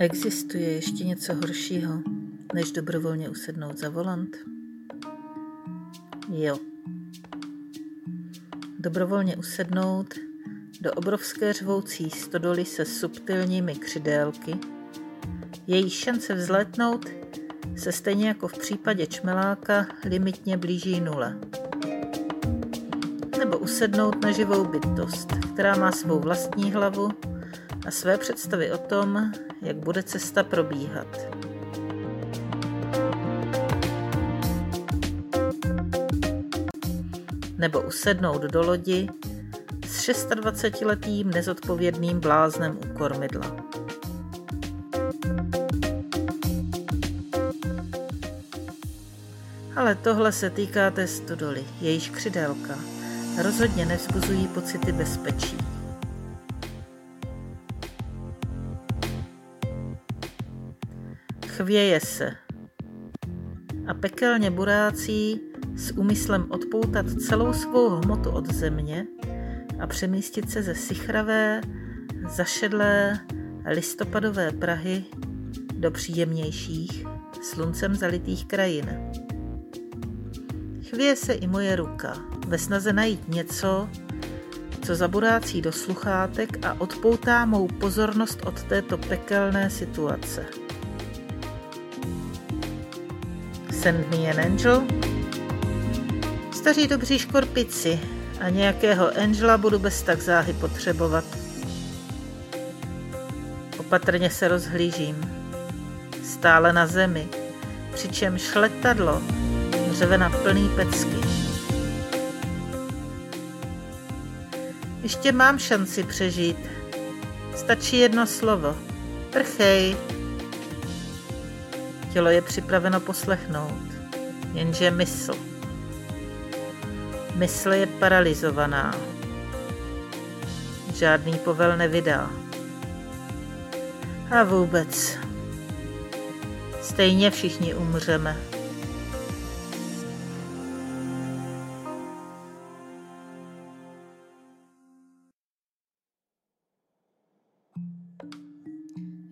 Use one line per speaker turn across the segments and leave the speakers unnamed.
Existuje ještě něco horšího, než dobrovolně usednout za volant? Jo. Dobrovolně usednout do obrovské řvoucí stodoly se subtilními křidélky, její šance vzletnout se stejně jako v případě čmeláka limitně blíží nule. Nebo usednout na živou bytost, která má svou vlastní hlavu a své představy o tom, jak bude cesta probíhat. Nebo usednout do lodi s 26-letým nezodpovědným bláznem u kormidla. Ale tohle se týká té stodoly, jejíž křidélka rozhodně nevzbuzují pocity bezpečí. Chvěje se. A pekelně burácí s úmyslem odpoutat celou svou hmotu od země a přemístit se ze sichravé, zašedlé listopadové Prahy do příjemnějších, sluncem zalitých krajin. Chvěje se i moje ruka ve snaze najít něco, co zaburácí do sluchátek a odpoutá mou pozornost od této pekelné situace. Send me an angel. Staří dobří škorpici a nějakého angela budu bez tak záhy potřebovat. Opatrně se rozhlížím. Stále na zemi, přičemž letadlo řeve na plný pecky. Ještě mám šanci přežít. Stačí jedno slovo. Prchej. Tělo je připraveno poslechnout, jenže mysl. Mysl je paralizovaná. Žádný povel nevydá. A vůbec. Stejně všichni umřeme.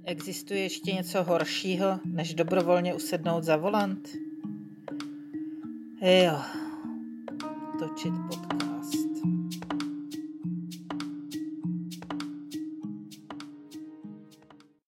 Existuje ještě něco horšího, než dobrovolně usednout za volant? Jo, točit podcast.